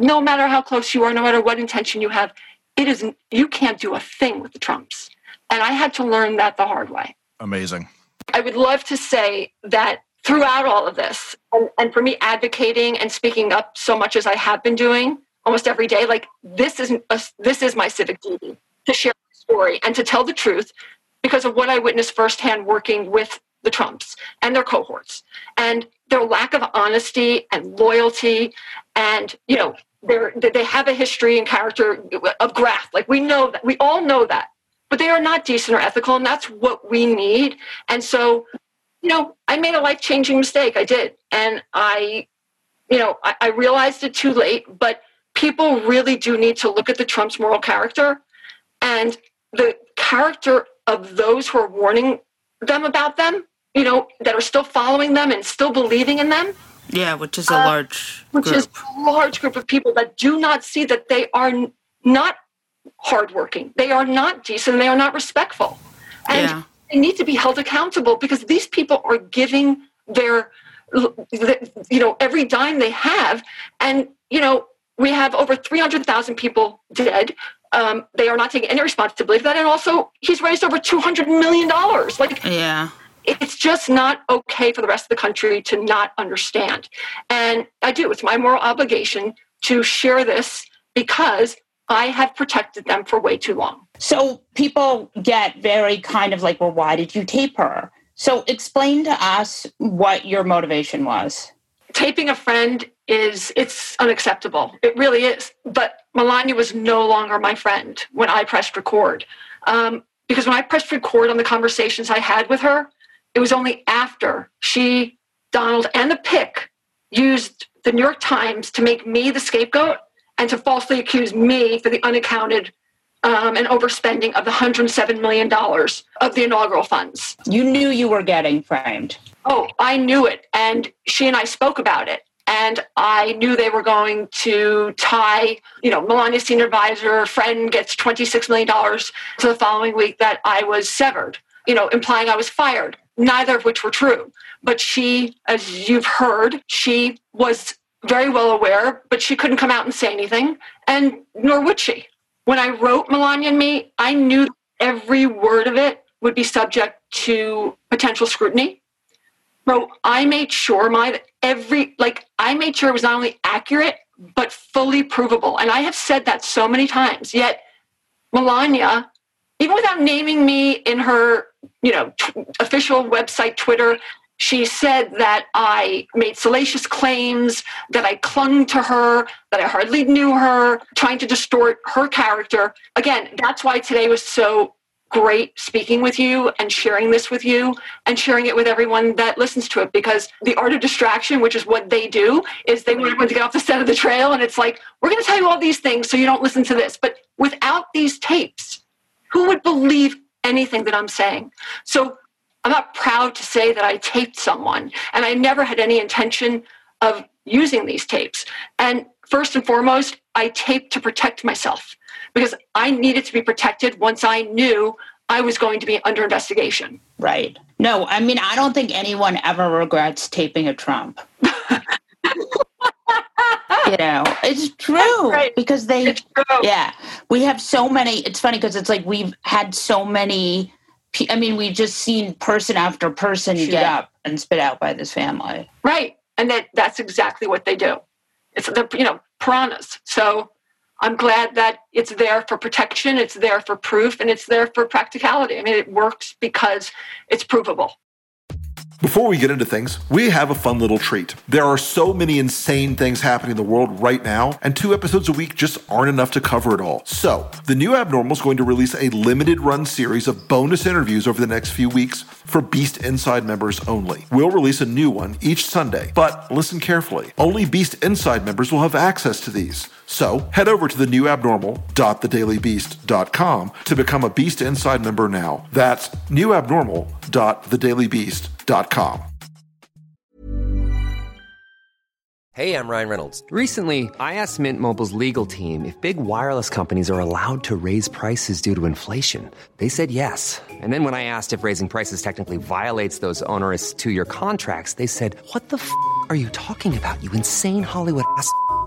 No matter how close you are, no matter what intention you have, it is you can't do a thing with the Trumps. And I had to learn that the hard way. Amazing. I would love to say that throughout all of this, and, and for me, advocating and speaking up so much as I have been doing almost every day, like this is a, this is my civic duty to share my story and to tell the truth because of what I witnessed firsthand working with the Trumps and their cohorts and their lack of honesty and loyalty, and you know, they're, they have a history and character of graft. Like we know that, we all know that but they are not decent or ethical, and that's what we need. And so, you know, I made a life changing mistake. I did. And I, you know, I, I realized it too late, but people really do need to look at the Trump's moral character and the character of those who are warning them about them, you know, that are still following them and still believing in them Yeah, which is a Uh, large which group. is a large group of people that do not see that they are not hardworking, they are not decent, they are not respectful, and Yeah. they need to be held accountable because these people are giving their, you know, every dime they have, and you know, we have over three hundred thousand people dead. Um, they are not taking any responsibility for that, and also he's raised over two hundred million dollars. Like yeah. it's just not okay for the rest of the country to not understand. And I do, it's my moral obligation to share this because I have protected them for way too long. So people get very kind of like, well, why did you tape her? So explain to us what your motivation was. Taping a friend is it's unacceptable. It really is. But Melania was no longer my friend when I pressed record. Um, because when I pressed record on the conversations I had with her, it was only after she, Donald, and the PIC used the New York Times to make me the scapegoat and to falsely accuse me for the unaccounted um, and overspending of the $107 million of the inaugural funds. You knew you were getting framed. Oh, I knew it. And she and I spoke about it. and I knew they were going to tie, you know, Melania's senior advisor friend gets $26 million to the following week that I was severed, you know, implying I was fired, neither of which were true. But she, as you've heard, she was very well aware, but she couldn't come out and say anything, and nor would she. When I wrote Melania and me, I knew every word of it would be subject to potential scrutiny. So I made sure my every like I made sure it was not only accurate but fully provable. And I have said that so many times. Yet Melania, even without naming me in her, you know, t- official website Twitter, she said that I made salacious claims, that I clung to her, that I hardly knew her, trying to distort her character. Again, that's why today was so great speaking with you and sharing this with you and sharing it with everyone that listens to it because the art of distraction, which is what they do, is they want everyone to get off the set of the trail and it's like, we're going to tell you all these things so you don't listen to this. But without these tapes, who would believe anything that I'm saying? So I'm not proud to say that I taped someone, and I never had any intention of using these tapes. And first and foremost, I taped to protect myself because I needed to be protected once I knew I was going to be under investigation. Right. No, I mean, I don't think anyone ever regrets taping a Trump. you know, it's true Right. because they, yeah, we have so many. It's funny because it's like we've had so many. I mean, we've just seen person after person get up and spit out by this family. Right. And that that's exactly what they do. It's the you know, piranhas. So I'm glad that it's there for protection, it's there for proof, and it's there for practicality. I mean, it works because it's provable. Before we get into things, we have a fun little treat. There are so many insane things happening in the world right now, and two episodes a week just aren't enough to cover it all. So, the new Abnormal is going to release a limited run series of bonus interviews over the next few weeks for Beast Inside members only. We'll release a new one each Sunday, but listen carefully. Only Beast Inside members will have access to these. So, head over to the new abnormal.thedailybeast.com to become a Beast Inside member now. That's newabnormal.thedailybeast.com. Hey, I'm Ryan Reynolds. Recently, I asked Mint Mobile's legal team if big wireless companies are allowed to raise prices due to inflation. They said yes. And then when I asked if raising prices technically violates those onerous two year contracts, they said, What the f are you talking about, you insane Hollywood ass?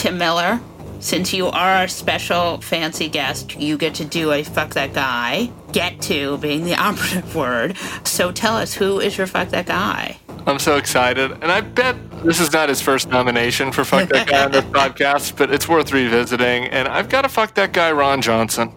Tim Miller, since you are our special fancy guest, you get to do a fuck that guy. Get to being the operative word. So tell us, who is your fuck that guy? I'm so excited. And I bet this is not his first nomination for Fuck That Guy on this podcast, but it's worth revisiting. And I've got to fuck that guy, Ron Johnson.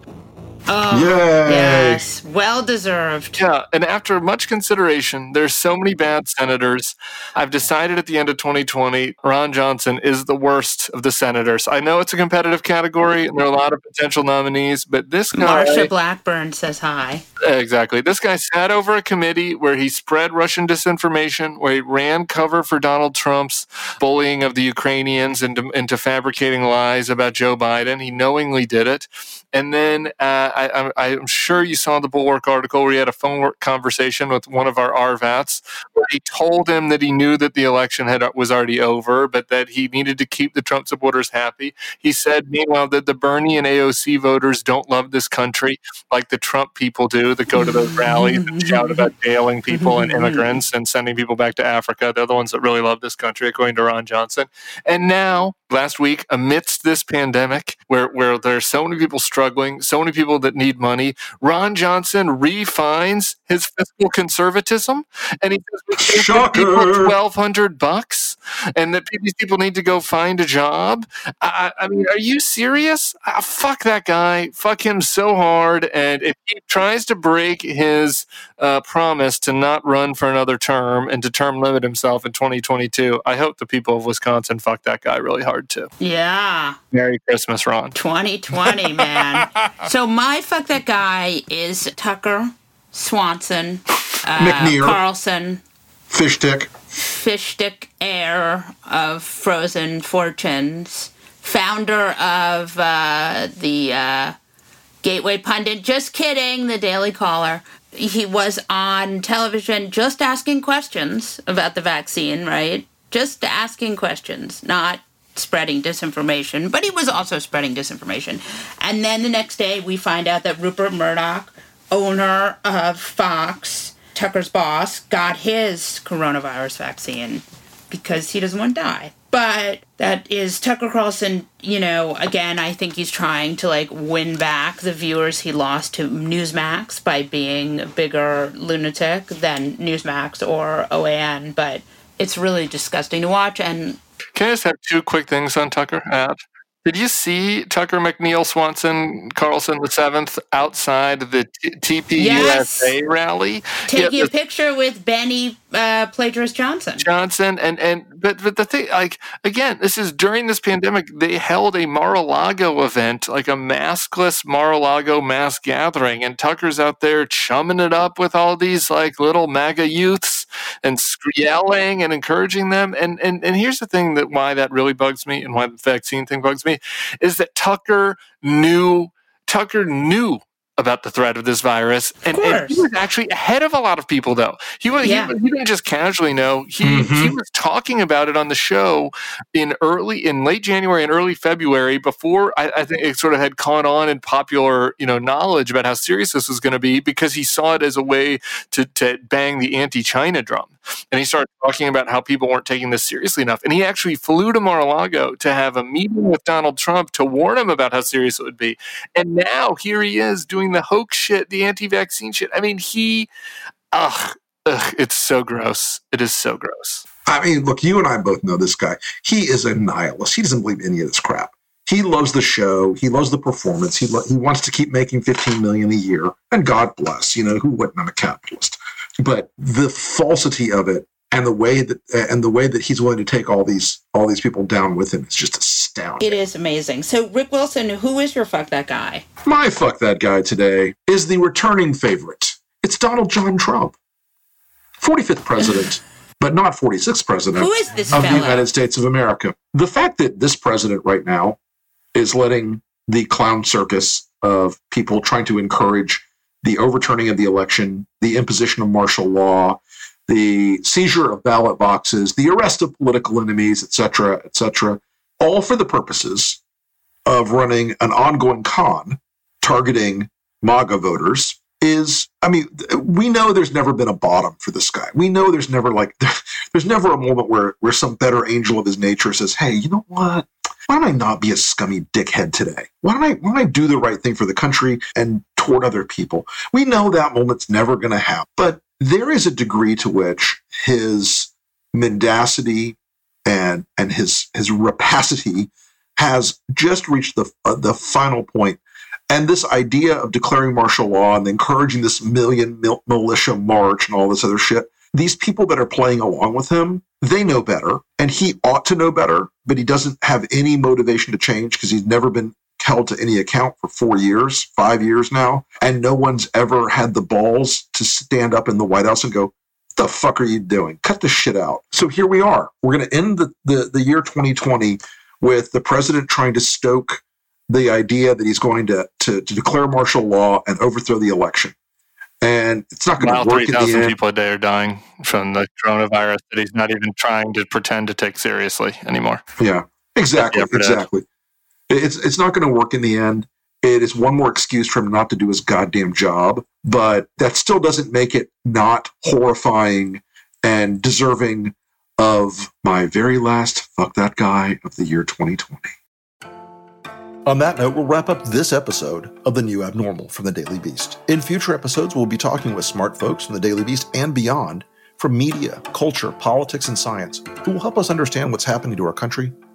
Oh, Yay. yes. Well deserved. Yeah, and after much consideration, there's so many bad senators. I've decided at the end of 2020, Ron Johnson is the worst of the senators. I know it's a competitive category, and there are a lot of potential nominees, but this guy. Marsha Blackburn says hi. Exactly. This guy sat over a committee where he spread Russian disinformation, where he ran cover for Donald Trump's bullying of the Ukrainians into, into fabricating lies about Joe Biden. He knowingly did it. And then uh, I, I'm sure you saw the Bulwark article where he had a phone conversation with one of our RVATs where he told him that he knew that the election had was already over, but that he needed to keep the Trump supporters happy. He said, meanwhile, that the Bernie and AOC voters don't love this country like the Trump people do that go to those rallies and shout about jailing people and immigrants and sending people back to Africa. They're the ones that really love this country, according to Ron Johnson. And now, last week, amidst this pandemic, where where there's so many people struggling, so many people that need money, Ron Johnson refines his fiscal conservatism, and he says we give people twelve hundred bucks, and that these people need to go find a job. I, I I mean, are you serious? Ah, fuck that guy. Fuck him so hard. And if he tries to break his uh, promise to not run for another term and to term limit himself in 2022, I hope the people of Wisconsin fuck that guy really hard too. Yeah. Merry Christmas, Ron. 2020, man. so my fuck that guy is Tucker Swanson, uh, McNear. Carlson, Fish stick. Fish heir of Frozen Fortunes, founder of uh, the uh, Gateway Pundit. Just kidding, the Daily Caller. He was on television just asking questions about the vaccine, right? Just asking questions, not spreading disinformation, but he was also spreading disinformation. And then the next day, we find out that Rupert Murdoch, owner of Fox, Tucker's boss, got his coronavirus vaccine because he doesn't want to die. But that is Tucker Carlson, you know, again, I think he's trying to like win back the viewers he lost to Newsmax by being a bigger lunatic than Newsmax or OAN. But it's really disgusting to watch. And Can I just have two quick things on Tucker? Add? Did you see Tucker McNeil Swanson Carlson the seventh outside the T- TPUSA rally? taking Yeah, a picture with Benny uh, Plagiarist Johnson. Johnson and and but but the thing like again this is during this pandemic they held a Mar-a-Lago event like a maskless Mar-a-Lago mass gathering and Tucker's out there chumming it up with all these like little MAGA youths and yelling and encouraging them. And and and here's the thing that why that really bugs me and why the vaccine thing bugs me is that Tucker knew Tucker knew about the threat of this virus, and, and he was actually ahead of a lot of people. Though he was, Yeah. he, he didn't just casually know. He mm-hmm. he was talking about it on the show in early, in late January and early February, before I, I think it sort of had caught on in popular, you know, knowledge about how serious this was going to be, because he saw it as a way to to bang the anti-China drum. And he started talking about how people weren't taking this seriously enough. And he actually flew to Mar-a-Lago to have a meeting with Donald Trump to warn him about how serious it would be. And now here he is doing the hoax shit, the anti-vaccine shit. I mean, he, ugh, ugh, it's so gross. It is so gross. I mean, look, you and I both know this guy. He is a nihilist. He doesn't believe any of this crap. He loves the show. He loves the performance. He lo- he wants to keep making 15 million a year. And God bless, you know, who wouldn't? I'm a capitalist. But the falsity of it and the way that and the way that he's willing to take all these all these people down with him is just astounding. It is amazing. So, Rick Wilson, who is your fuck that guy? My fuck that guy today is the returning favorite. It's Donald John Trump, 45th president but not 46th president Who is this of the? United States of America. The fact that this president right now is letting the clown circus of people trying to encourage the overturning of the election, the imposition of martial law, the seizure of ballot boxes, the arrest of political enemies, et cetera, et cetera, all for the purposes of running an ongoing con targeting MAGA voters is, I mean, we know there's never been a bottom for this guy. We know there's never like, there's never a moment where, where some better angel of his nature says, hey, you know what? Why don't I not be a scummy dickhead today? Why don't I, why don't I do the right thing for the country and toward other people? We know that moment's never going to happen, but there is a degree to which his mendacity and, and his, his rapacity has just reached the, uh, the final point. and this idea of declaring martial law and encouraging this million mil- militia march and all this other shit, these people that are playing along with him, they know better. And he ought to know better, but he doesn't have any motivation to change because he's never been held to any account for four years, five years now. And no one's ever had the balls to stand up in the White House and go, what the fuck are you doing? Cut the shit out. So here we are. We're going to end the, the, the year 2020 with the president trying to stoke the idea that he's going to, to, to declare martial law and overthrow the election. And it's not going to work 3,000 people a day are dying from the coronavirus that he's not even trying to pretend to take seriously anymore. Yeah, exactly, exactly. It's it's not going to work in the end. It is one more excuse for him not to do his goddamn job, but that still doesn't make it not horrifying and deserving of my very last fuck that guy of the year 2020. On that note, we'll wrap up this episode of The New Abnormal from the Daily Beast. In future episodes, we'll be talking with smart folks from the Daily Beast and beyond from media, culture, politics, and science who will help us understand what's happening to our country